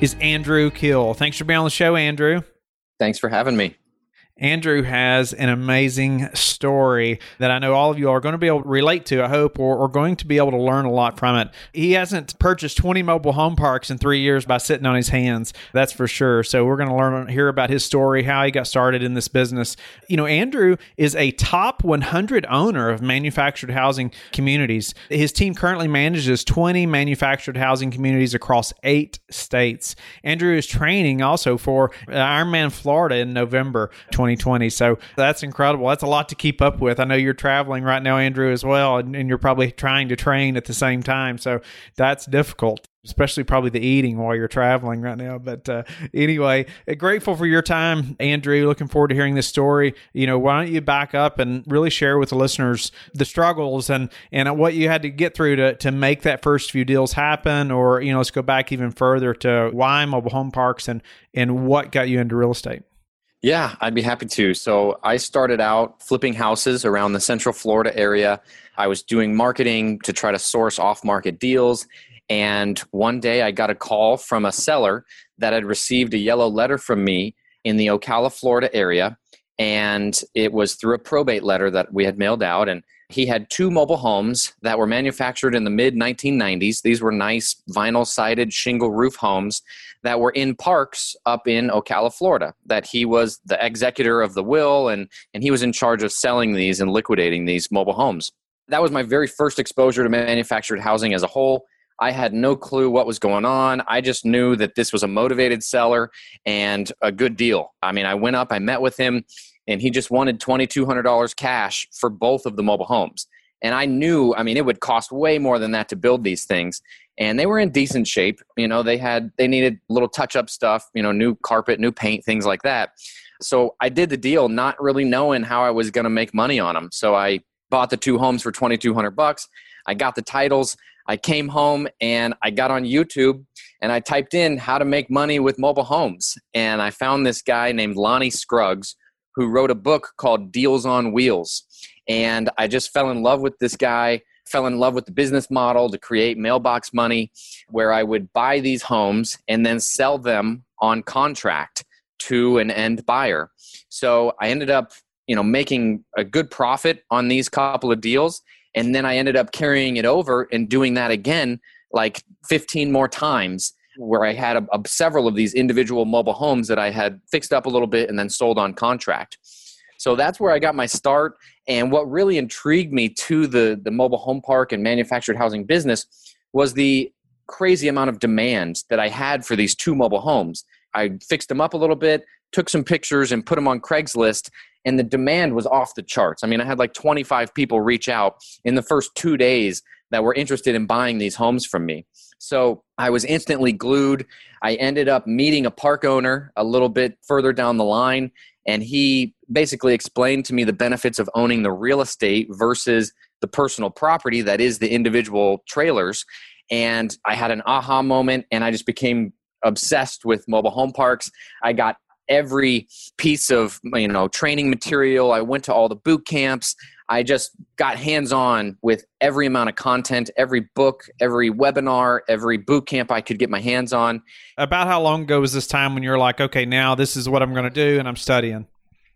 is Andrew Keel. Thanks for being on the show, Andrew. Thanks for having me. Andrew has an amazing story that I know all of you are going to be able to relate to, I hope, or, or going to be able to learn a lot from it. He hasn't purchased 20 mobile home parks in three years by sitting on his hands, that's for sure. So we're going to learn, hear about his story, how he got started in this business. You know, Andrew is a top 100 owner of manufactured housing communities. His team currently manages 20 manufactured housing communities across eight states. Andrew is training also for Ironman Florida in November 2020. So that's incredible. That's a lot to keep up with. I know you're traveling right now, Andrew, as well, and, and you're probably trying to train at the same time. So that's difficult especially probably the eating while you're traveling right now. But uh, anyway, uh, grateful for your time, Andrew. Looking forward to hearing this story. You know, why don't you back up and really share with the listeners the struggles and and what you had to get through to to make that first few deals happen, or you know, let's go back even further to why mobile home parks and and what got you into real estate. Yeah, I'd be happy to. So I started out flipping houses around the Central Florida area. I was doing marketing to try to source off market deals. And one day I got a call from a seller that had received a yellow letter from me in the Ocala, Florida area. And it was through a probate letter that we had mailed out. And he had two mobile homes that were manufactured in the mid 1990s. These were nice vinyl sided shingle roof homes that were in parks up in Ocala, Florida. That he was the executor of the will and, and he was in charge of selling these and liquidating these mobile homes. That was my very first exposure to manufactured housing as a whole. I had no clue what was going on. I just knew that this was a motivated seller and a good deal. I mean, I went up, I met with him and he just wanted $2200 cash for both of the mobile homes. And i knew i mean it would cost way more than that to build these things. And they were in decent shape you know they had they needed little touch up stuff you know new carpet new paint things like that. So i did the deal not really knowing how i was going to make money on them so i bought the two homes for 2200 bucks. I got the titles. I came home and i got on youtube and i typed in how to make money with mobile homes. And i found this guy named lonnie scruggs who wrote a book called Deals on Wheels. And I just fell in love with this guy, fell in love with the business model to create mailbox money, where I would buy these homes and then sell them on contract to an end buyer. So I ended up, you know, making a good profit on these couple of deals. And then I ended up carrying it over and doing that again like 15 more times where I had a, a, several of these individual mobile homes that I had fixed up a little bit and then sold on contract. So that's where I got my start. And what really intrigued me to the, the mobile home park and manufactured housing business was the crazy amount of demand that I had for these two mobile homes. I fixed them up a little bit, took some pictures, and put them on Craigslist. And the demand was off the charts. I mean, I had like 25 people reach out in the first two days that were interested in buying these homes from me. So I was instantly glued. I ended up meeting a park owner a little bit further down the line, and he basically explained to me the benefits of owning the real estate versus the personal property that is the individual trailers. And I had an aha moment, and I just became obsessed with mobile home parks. I got every piece of you know training material. I went to all the boot camps. I just got hands on with every amount of content, every book, every webinar, every boot camp I could get my hands on. About how long ago was this time when you're like, okay, now this is what I'm going to do and I'm studying?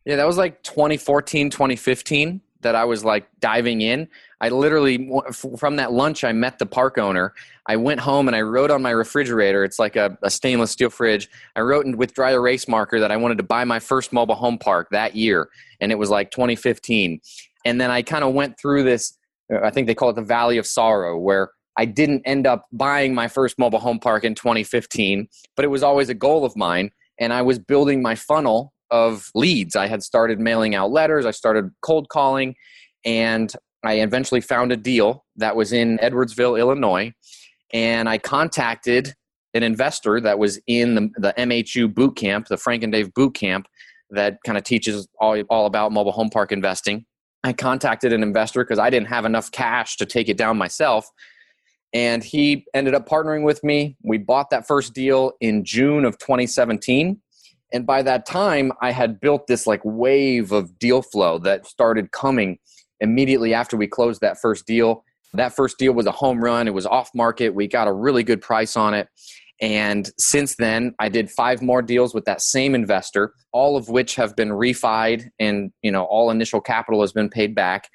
Yeah, that was like 2014, 2015 that I was like diving in. I literally, from that lunch, I met the park owner. I went home and I wrote on my refrigerator, it's like a, a stainless steel fridge. I wrote in, with dry erase marker that I wanted to buy my first mobile home park that year. And it was like 2015 and then I kind of went through this. Uh, I think they call it the Valley of Sorrow, where I didn't end up buying my first mobile home park in 2015, but it was always a goal of mine. And I was building my funnel of leads. I had started mailing out letters, I started cold calling, and I eventually found a deal that was in Edwardsville, Illinois. And I contacted an investor that was in the, the MHU boot camp, the Frank and Dave boot camp that kind of teaches all, all about mobile home park investing. I contacted an investor because I didn't have enough cash to take it down myself. And he ended up partnering with me. We bought that first deal in June of 2017. And by that time, I had built this like wave of deal flow that started coming immediately after we closed that first deal. That first deal was a home run. It was off market. We got a really good price on it. And since then, I did five more deals with that same investor, all of which have been refied and, you know, all initial capital has been paid back.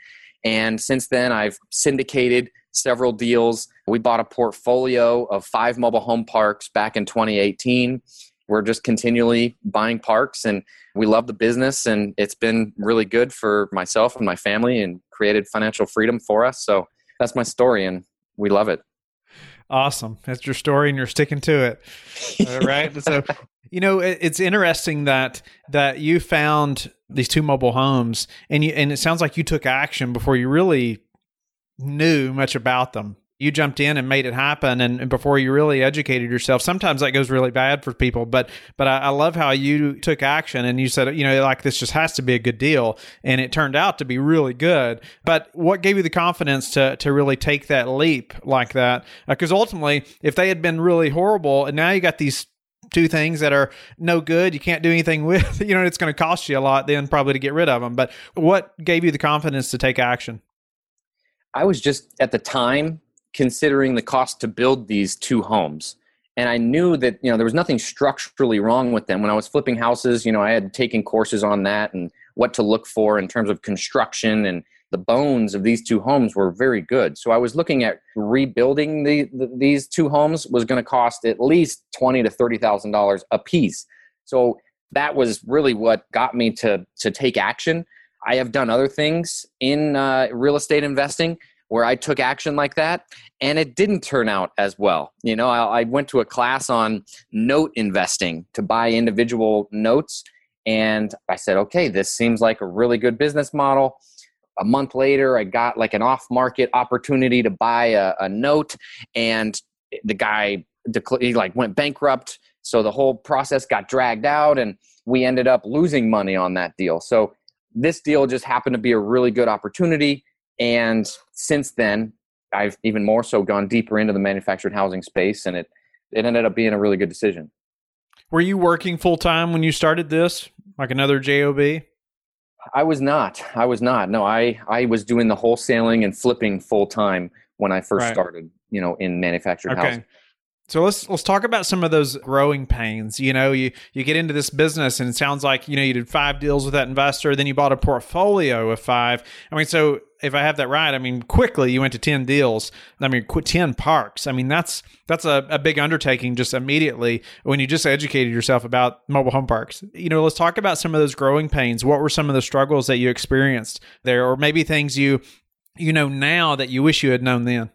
And since then, I've syndicated several deals. We bought a portfolio of five mobile home parks back in 2018. We're just continually buying parks and we love the business and it's been really good for myself and my family and created financial freedom for us. So that's my story and we love it. Awesome. That's your story and you're sticking to it. All right. so, you know, it, it's interesting that that you found these two mobile homes and you and it sounds like you took action before you really knew much about them you jumped in and made it happen and, and, before you really educated yourself sometimes that goes really bad for people but but I, I, love how you took action and you said you know like this just has to be a good deal and it turned out to be really good. But what gave you the confidence to to really take that leap like that? Because uh, ultimately if they had been really horrible and now you got these two things that are no good you can't do anything with you know it's going to cost you a lot then probably to get rid of them but what gave you the confidence to take action? I was just at the time considering the cost to build these two homes. And i knew that you know there was nothing structurally wrong with them. When i was flipping houses you know i had taken courses on that and what to look for in terms of construction and the bones of these two homes were very good. So i was looking at rebuilding the, the these two homes was going to cost at least 20 to 30 thousand dollars a piece so that was really what got me to to take action. I have done other things in uh, real estate investing where I took action like that and it didn't turn out as well. You know, I, I, went to a class on note investing to buy individual notes and I said, okay, this seems like a really good business model. A month later, I got like an off market opportunity to buy a, a note and the guy he like went bankrupt. So the whole process got dragged out and we ended up losing money on that deal. So this deal just happened to be a really good opportunity and since then, I've even more so gone deeper into the manufactured housing space, and it it ended up being a really good decision. Were you working full time when you started this, like another job? I was not. I was not. No, I I was doing the wholesaling and flipping full time when I first right. started. You know, in manufactured okay. housing. So let's let's talk about some of those growing pains. You know, you you get into this business and it sounds like, you know, you did five deals with that investor, then you bought a portfolio of five. I mean, so if I have that right, I mean, quickly you went to 10 deals. I mean, 10 parks. I mean, that's that's a, a big undertaking just immediately when you just educated yourself about mobile home parks. You know, let's talk about some of those growing pains. What were some of the struggles that you experienced there or maybe things you you know now that you wish you had known then?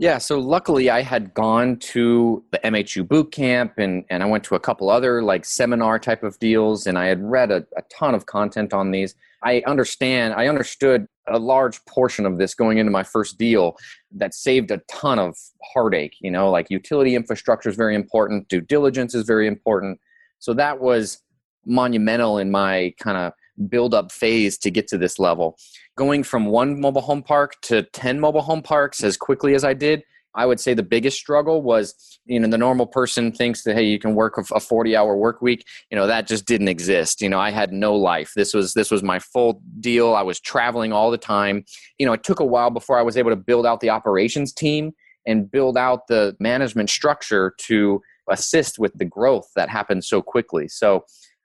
Yeah, so luckily I had gone to the MHU boot camp and, and I went to a couple other like seminar type of deals and I had read a, a ton of content on these. I understand, I understood a large portion of this going into my first deal that saved a ton of heartache. You know, like utility infrastructure is very important, due diligence is very important. So that was monumental in my kind of build up phase to get to this level. Going from one mobile home park to 10 mobile home parks as quickly as I did, I would say the biggest struggle was, you know, the normal person thinks that, hey, you can work a 40 hour work week. You know, that just didn't exist. You know, I had no life. This was, this was my full deal. I was traveling all the time. You know, it took a while before I was able to build out the operations team and build out the management structure to assist with the growth that happened so quickly. So,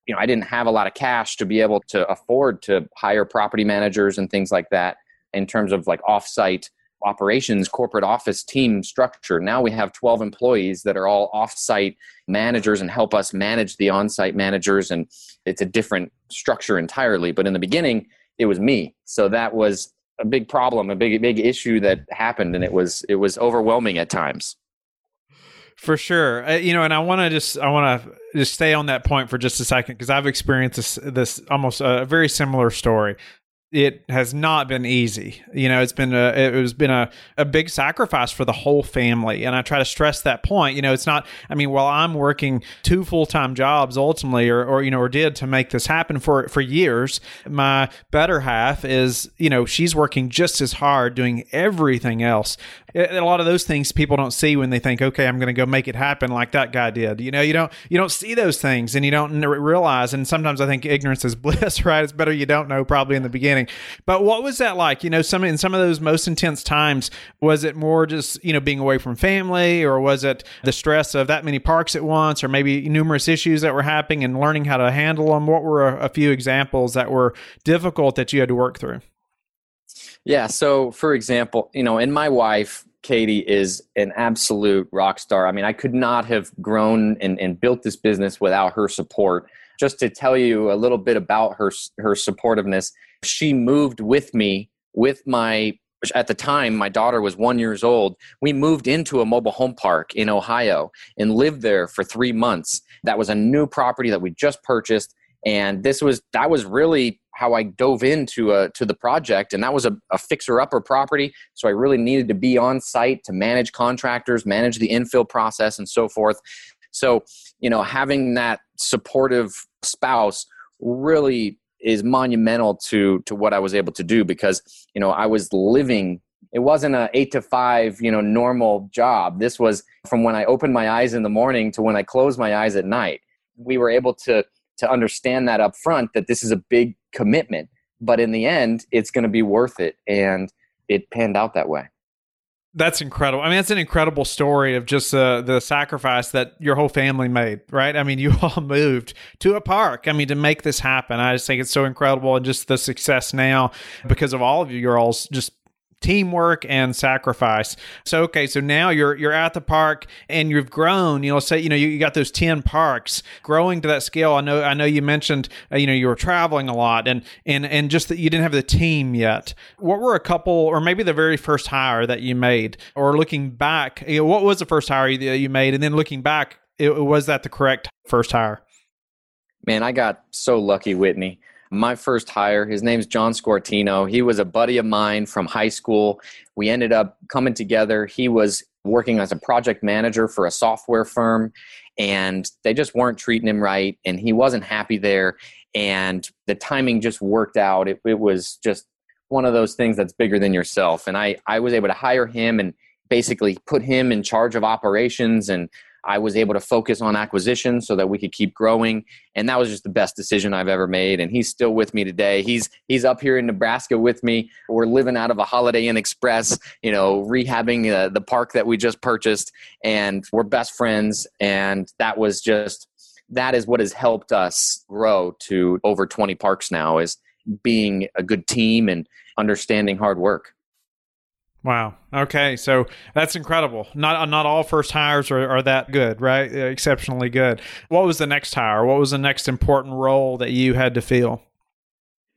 you know, I didn't have a lot of cash to be able to afford to hire property managers and things like that in terms of like offsite operations corporate office team structure. Now we have 12 employees that are all offsite managers and help us manage the on-site managers and it's a different structure entirely, but in the beginning it was me. So that was a big problem, a big big issue that happened and it was it was overwhelming at times. For sure. Uh, you know, and I want to just I want to just stay on that point for just a second because I've experienced this this almost a very similar story. it has not been easy. You know, it's been a it has been a, a big sacrifice for the whole family. And I try to stress that point. You know, it's not I mean, while I'm working two full time jobs ultimately or, or you know, or did to make this happen for for years, my better half is, you know, she's working just as hard doing everything else. A lot of those things people don't see when they think, okay, I'm going to go make it happen like that guy did. You know, you don't you don't see those things and you don't realize. And sometimes I think ignorance is bliss, right? It's better you don't know probably in the beginning. But what was that like? You know, some in some of those most intense times, was it more just you know being away from family, or was it the stress of that many parks at once, or maybe numerous issues that were happening and learning how to handle them? What were a, a few examples that were difficult that you had to work through? Yeah. So, for example, you know, and my wife, Katie is an absolute rock star. I mean, I could not have grown and, and, built this business without her support. Just to tell you a little bit about her her supportiveness, she moved with me with my at the time my daughter was one years old we moved into a mobile home park in ohio and lived there for three months that was a new property that we just purchased and this was that was really how i dove into a, uh, to the project and that was a, a fixer upper property. So i really needed to be on site to manage contractors manage the infill process and so forth. So you know having that supportive spouse really is monumental to to what I was able to do because you know I was living it wasn't a 8 to 5 you know normal job. This was from when I opened my eyes in the morning to when I closed my eyes at night. We were able to to understand that up front that this is a big commitment but in the end it's going to be worth it and it panned out that way that's incredible. I mean, it's an incredible story of just uh, the sacrifice that your whole family made, right? I mean, you all moved to a park. I mean, to make this happen, I just think it's so incredible, and just the success now because of all of you girls just teamwork and sacrifice. So okay, so now you're you're at the park and you've grown. You know, say you know you, you got those ten parks growing to that scale. I know I know you mentioned uh, you know you were traveling a lot and and and just that you didn't have the team yet. What were a couple or maybe the very first hire that you made or looking back? You know, what was the first hire that you made and then looking back, it, was that the correct first hire? Man, I got so lucky, Whitney my first hire. His name's John Scortino. He was a buddy of mine from high school. We ended up coming together. He was working as a project manager for a software firm, and they just weren't treating him right, and he wasn't happy there. And the timing just worked out. It, it was just one of those things that's bigger than yourself. And I, I was able to hire him and basically put him in charge of operations and I was able to focus on acquisition so that we could keep growing, and that was just the best decision I've ever made. And he's still with me today. He's he's up here in Nebraska with me. We're living out of a Holiday Inn Express, you know, rehabbing uh, the park that we just purchased, and we're best friends. And that was just that is what has helped us grow to over 20 parks now is being a good team and understanding hard work. Wow. Okay, so that's incredible. Not not all first hires are, are that good, right? Exceptionally good. What was the next hire? What was the next important role that you had to fill?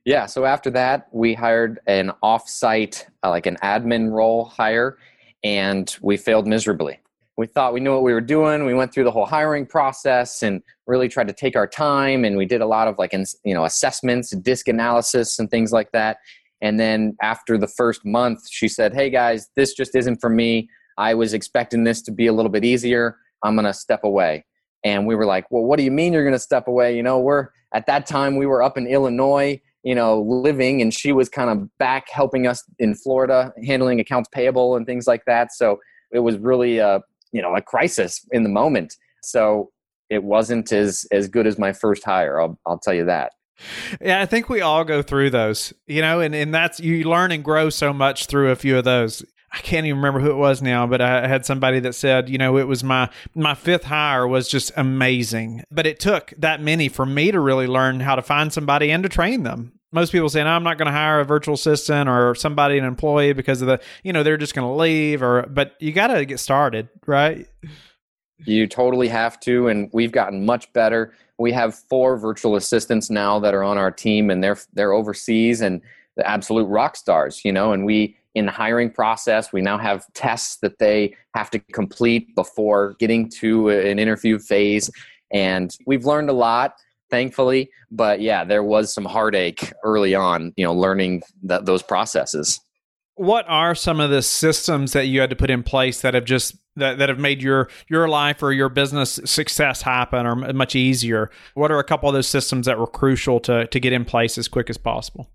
Yeah, so after that, we hired an offsite, uh, like an admin role hire, and we failed miserably. We thought we knew what we were doing. We went through the whole hiring process and really tried to take our time, and we did a lot of like you know assessments, disc analysis, and things like that and then after the first month, she said, Hey guys, this just isn't for me. I was expecting this to be a little bit easier. I'm going to step away. And we were like, Well, what do you mean you're going to step away? You know, we're at that time, we were up in Illinois, you know, living, and she was kind of back helping us in Florida, handling accounts payable and things like that. So it was really a, you know, a crisis in the moment. So it wasn't as, as good as my first hire. I'll, I'll tell you that. Yeah, I think we all go through those, you know, and, and that's you learn and grow so much through a few of those. I can't even remember who it was now, but I had somebody that said, you know, it was my my fifth hire was just amazing, but it took that many for me to really learn how to find somebody and to train them. Most people say, no, I'm not going to hire a virtual assistant or somebody, an employee, because of the, you know, they're just going to leave. Or, but you got to get started, right? You totally have to, and we've gotten much better we have four virtual assistants now that are on our team and they're they're overseas and the absolute rock stars you know and we in the hiring process we now have tests that they have to complete before getting to an interview phase and we've learned a lot thankfully. But yeah, there was some heartache early on, you know, learning that those processes. What are some of the systems that you had to put in place that have just that, that have made your your life or your business success happen or much easier? What are a couple of those systems that were crucial to to get in place as quick as possible?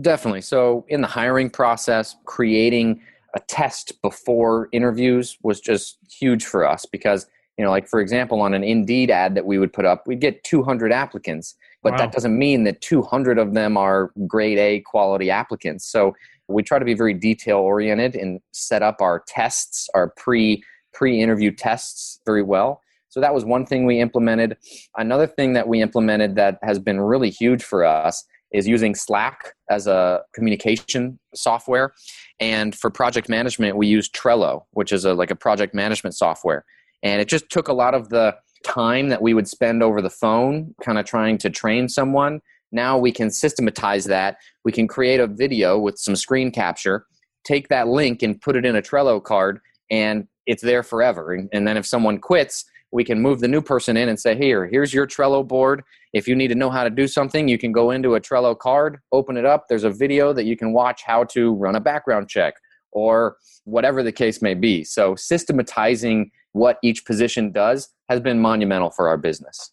Definitely. So in the hiring process, creating a test before interviews was just huge for us because you know like for example on an indeed ad that we would put up we'd get 200 applicants but wow. that doesn't mean that 200 of them are grade a quality applicants so we try to be very detail oriented and set up our tests our pre pre interview tests very well. So that was one thing we implemented. Another thing that we implemented that has been really huge for us is using slack as a communication software. And for project management we use trello which is a like a project management software. And it just took a lot of the time that we would spend over the phone kind of trying to train someone now we can systematize that. We can create a video with some screen capture, take that link and put it in a Trello card, and it's there forever. And, then if someone quits, we can move the new person in and say, Here, here's your Trello board. If you need to know how to do something, you can go into a Trello card, open it up. There's a video that you can watch how to run a background check or whatever the case may be. So, systematizing what each position does has been monumental for our business.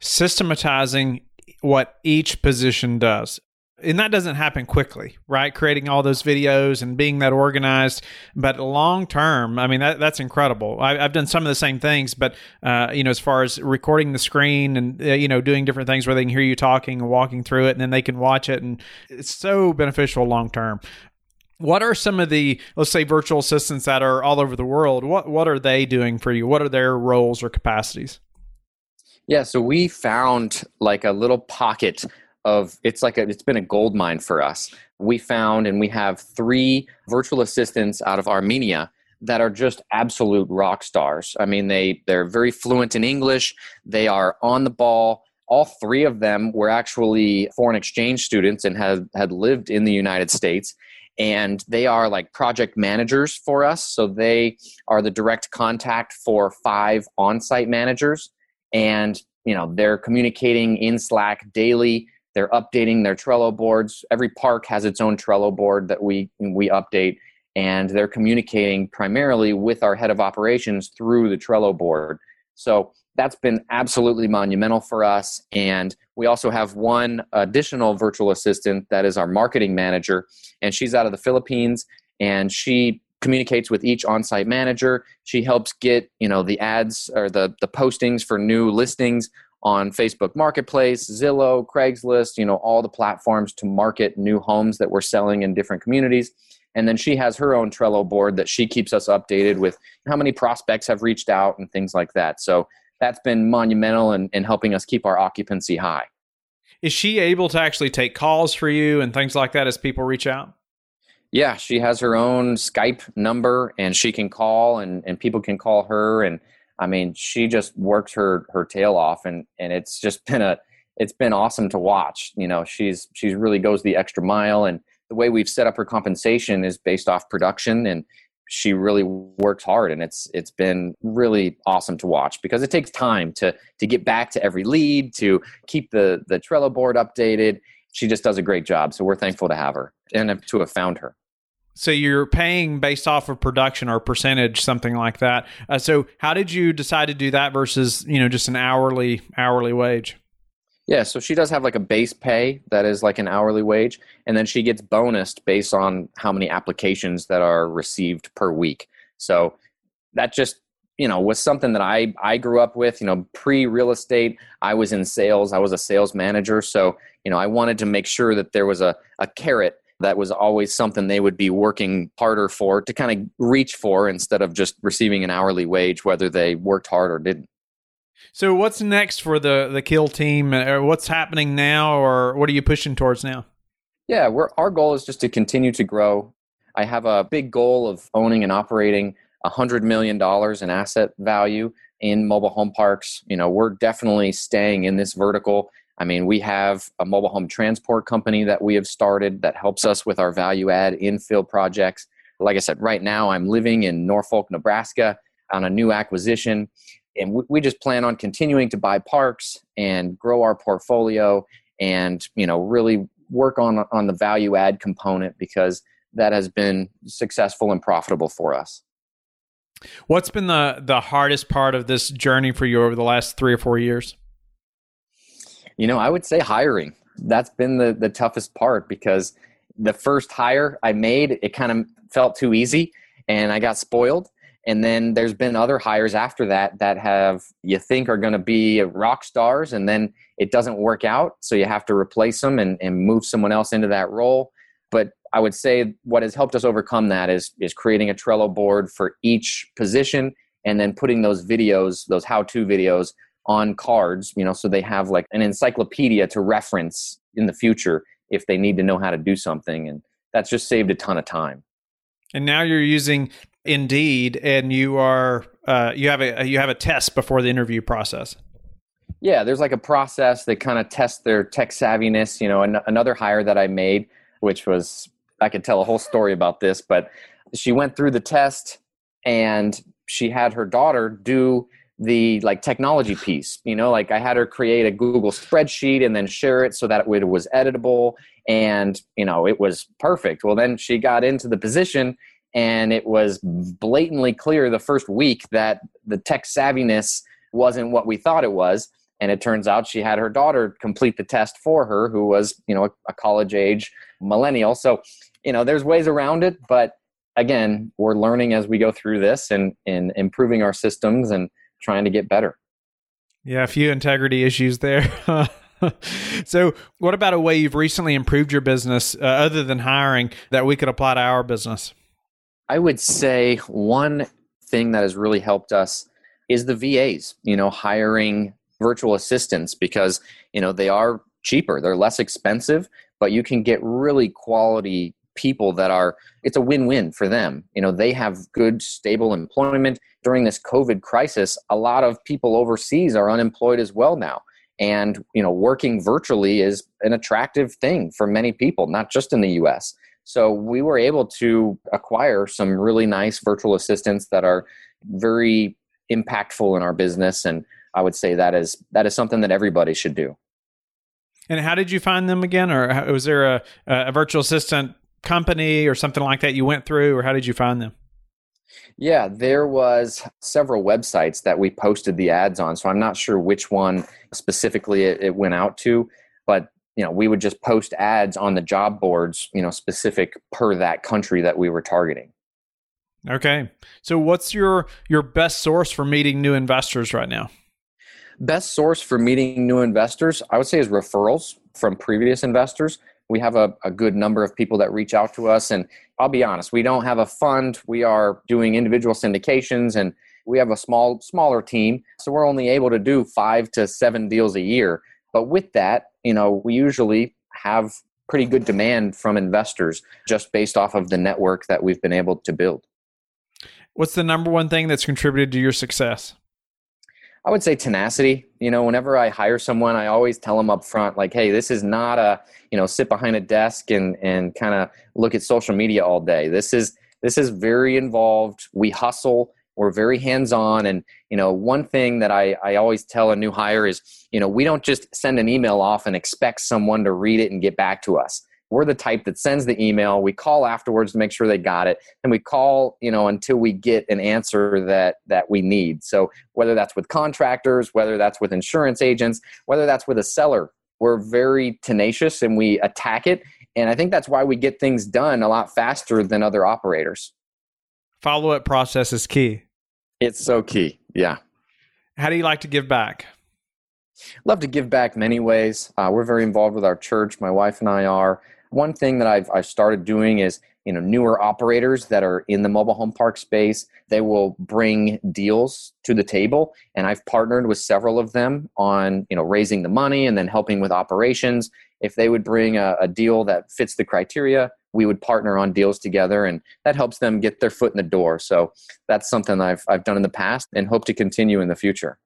Systematizing what each position does. And that doesn't happen quickly, right? Creating all those videos and being that organized, but long term, I mean that that's incredible. I, have done some of the same things, but uh, you know, as far as recording the screen and uh, you know doing different things where they can hear you talking and walking through it, and then they can watch it, and it's so beneficial long term what are some of the let's say virtual assistants that are all over the world what what are they doing for you what are their roles or capacities yeah, so we found like a little pocket of it's like a, it's been a gold mine for us. We found and we have three virtual assistants out of Armenia that are just absolute rock stars. I mean, they they're very fluent in English. They are on the ball. All three of them were actually foreign exchange students and had had lived in the United States. And they are like project managers for us. So they are the direct contact for five on site managers and you know they're communicating in slack daily. They're updating their trello boards. Every park has its own trello board that we we update and they're communicating primarily with our head of operations through the trello board. So that's been absolutely monumental for us and we also have one additional virtual assistant that is our marketing manager and she's out of the philippines and she communicates with each on-site manager. She helps get you know the ads or the the postings for new listings on Facebook Marketplace, Zillow, Craigslist, you know all the platforms to market new homes that we're selling in different communities. And then she has her own Trello board that she keeps us updated with how many prospects have reached out and things like that. So that's been monumental in, in helping us keep our occupancy high. Is she able to actually take calls for you and things like that as people reach out? Yeah, she has her own Skype number and she can call and, and people can call her. And I mean she just works her her tail off and and it's just been a it's been awesome to watch. You know, she's she's really goes the extra mile and the way we've set up her compensation is based off production and she really works hard and it's it's been really awesome to watch because it takes time to to get back to every lead to keep the the Trello board updated. She just does a great job. So we're thankful to have her and to have found her so you're paying based off of production or percentage, something like that. Uh, so how did you decide to do that versus you know just an hourly hourly wage? Yeah, so she does have like a base pay that is like an hourly wage, and then she gets bonused based on how many applications that are received per week. So that just you know was something that I I grew up with. You know, pre real estate, I was in sales. I was a sales manager, so you know I wanted to make sure that there was a a carrot that was always something they would be working harder for to kind of reach for instead of just receiving an hourly wage, whether they worked hard or didn't. So, what's next for the the Keel team? Uh, or what's happening now, or what are you pushing towards now? Yeah, we're, our goal is just to continue to grow. I have a big goal of owning and operating a $100 million in asset value in mobile home parks. You know, we're definitely staying in this vertical I mean, we have a mobile home transport company that we have started that helps us with our value add infill projects. Like I said, right now I'm living in Norfolk, Nebraska on a new acquisition. and we, just plan on continuing to buy parks and grow our portfolio and you know really work on on the value add component because that has been successful and profitable for us. What's been the the hardest part of this journey for you over the last 3 or 4 years? You know, I would say hiring. That's been the the toughest part because the first hire I made, it kind of felt too easy and I got spoiled. And then there's been other hires after that that have you think are going to be rock stars, and then it doesn't work out. So you have to replace them and, and move someone else into that role. But I would say what has helped us overcome that is is creating a Trello board for each position and then putting those videos, those how-to videos on cards, you know, so they have like an encyclopedia to reference in the future if they need to know how to do something and that's just saved a ton of time. And now you're using Indeed, and you are uh, you have a you have a test before the interview process. Yeah, there's like a process that kind of tests their tech savviness. You know, an- another hire that I made, which was I could tell a whole story about this, but she went through the test and she had her daughter do the like technology piece you know? Like i had her create a google spreadsheet and then share it so that it was editable and you know it was perfect. Well then she got into the position and it was blatantly clear the first week that the tech savviness wasn't what we thought it was. And it turns out she had her daughter complete the test for her who was you know a, college age millennial. So you know there's ways around it but again we're learning as we go through this and and improving our systems and trying to get better. Yeah a few integrity issues there. So what about a way you've recently improved your business uh, other than hiring that we could apply to our business? I would say one thing that has really helped us is the VAs, you know, hiring virtual assistants because, you know, they are cheaper, they're less expensive, but you can get really quality people that are it's a win-win for them. You know they have good stable employment. During this covid crisis a lot of people overseas are unemployed as well now. And you know working virtually is an attractive thing for many people not just in the US so we were able to acquire some really nice virtual assistants that are very impactful in our business. And I would say that is that is something that everybody should do. And how did you find them again? Or was there a a virtual assistant company or something like that you went through or how did you find them? Yeah, there was several websites that we posted the ads on. So I'm not sure which one specifically it, it went out to, but you know we would just post ads on the job boards you know specific per that country that we were targeting okay so what's your your best source for meeting new investors right now best source for meeting new investors i would say is referrals from previous investors we have a, a good number of people that reach out to us and i'll be honest we don't have a fund we are doing individual syndications and we have a small smaller team so we're only able to do five to seven deals a year but with that you know, we usually have pretty good demand from investors just based off of the network that we've been able to build. What's the number one thing that's contributed to your success? I would say tenacity. You know, whenever I hire someone, I always tell them up front, like, hey, this is not a, you know, sit behind a desk and and kind of look at social media all day. This is this is very involved. We hustle we're very hands on. And, you know, one thing that I, I always tell a new hire is, you know, we don't just send an email off and expect someone to read it and get back to us. We're the type that sends the email. We call afterwards to make sure they got it, and we call, you know, until we get an answer that that we need. So whether that's with contractors, whether that's with insurance agents, whether that's with a seller, we're very tenacious and we attack it. And I think that's why we get things done a lot faster than other operators. Follow up process is key. It's so key. Yeah. How do you like to give back? Love to give back many ways. Uh, we're very involved with our church. My wife and I are. One thing that I've, I've started doing is, you know, newer operators that are in the mobile home park space, they will bring deals to the table. And I've partnered with several of them on, you know, raising the money and then helping with operations. If they would bring a, a deal that fits the criteria, we would partner on deals together and that helps them get their foot in the door so that's something i've, I've done in the past and hope to continue in the future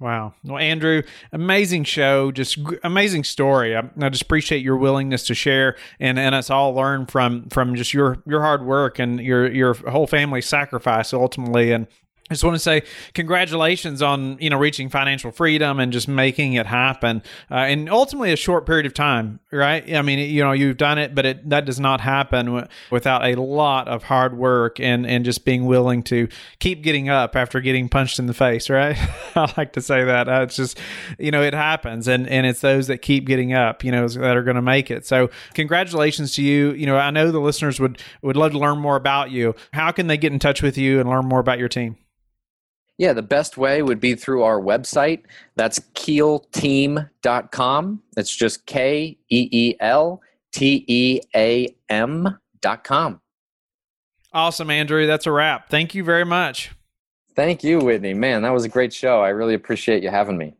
Wow. Well, Andrew, amazing show, just amazing story. I, I, just appreciate your willingness to share and, and us all learn from from just your your hard work and your your whole family sacrifice ultimately. And I just want to say congratulations on you know reaching financial freedom and just making it happen uh, in ultimately a short period of time, right? I mean, you know, you've done it, but it, that does not happen w- without a lot of hard work and and just being willing to keep getting up after getting punched in the face, right? I like to say that uh, it's just you know it happens, and and it's those that keep getting up, you know, that are going to make it. So congratulations to you. You know, I know the listeners would would love to learn more about you. How can they get in touch with you and learn more about your team? Yeah, the best way would be through our website. That's keelteam.com. It's just K E E L T E A M.com. Awesome, Andrew. That's a wrap. Thank you very much. Thank you, Whitney. Man, that was a great show. I really appreciate you having me.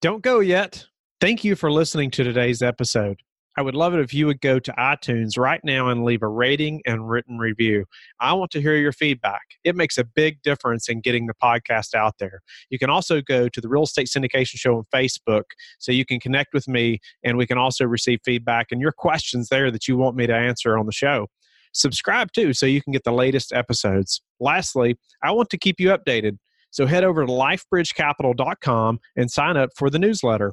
Don't go yet. Thank you for listening to today's episode. I would love it if you would go to iTunes right now and leave a rating and written review. I want to hear your feedback. It makes a big difference in getting the podcast out there. You can also go to the Real Estate Syndication Show on Facebook so you can connect with me and we can also receive feedback and your questions there that you want me to answer on the show. Subscribe too so you can get the latest episodes. Lastly, I want to keep you updated. So head over to lifebridgecapital.com and sign up for the newsletter.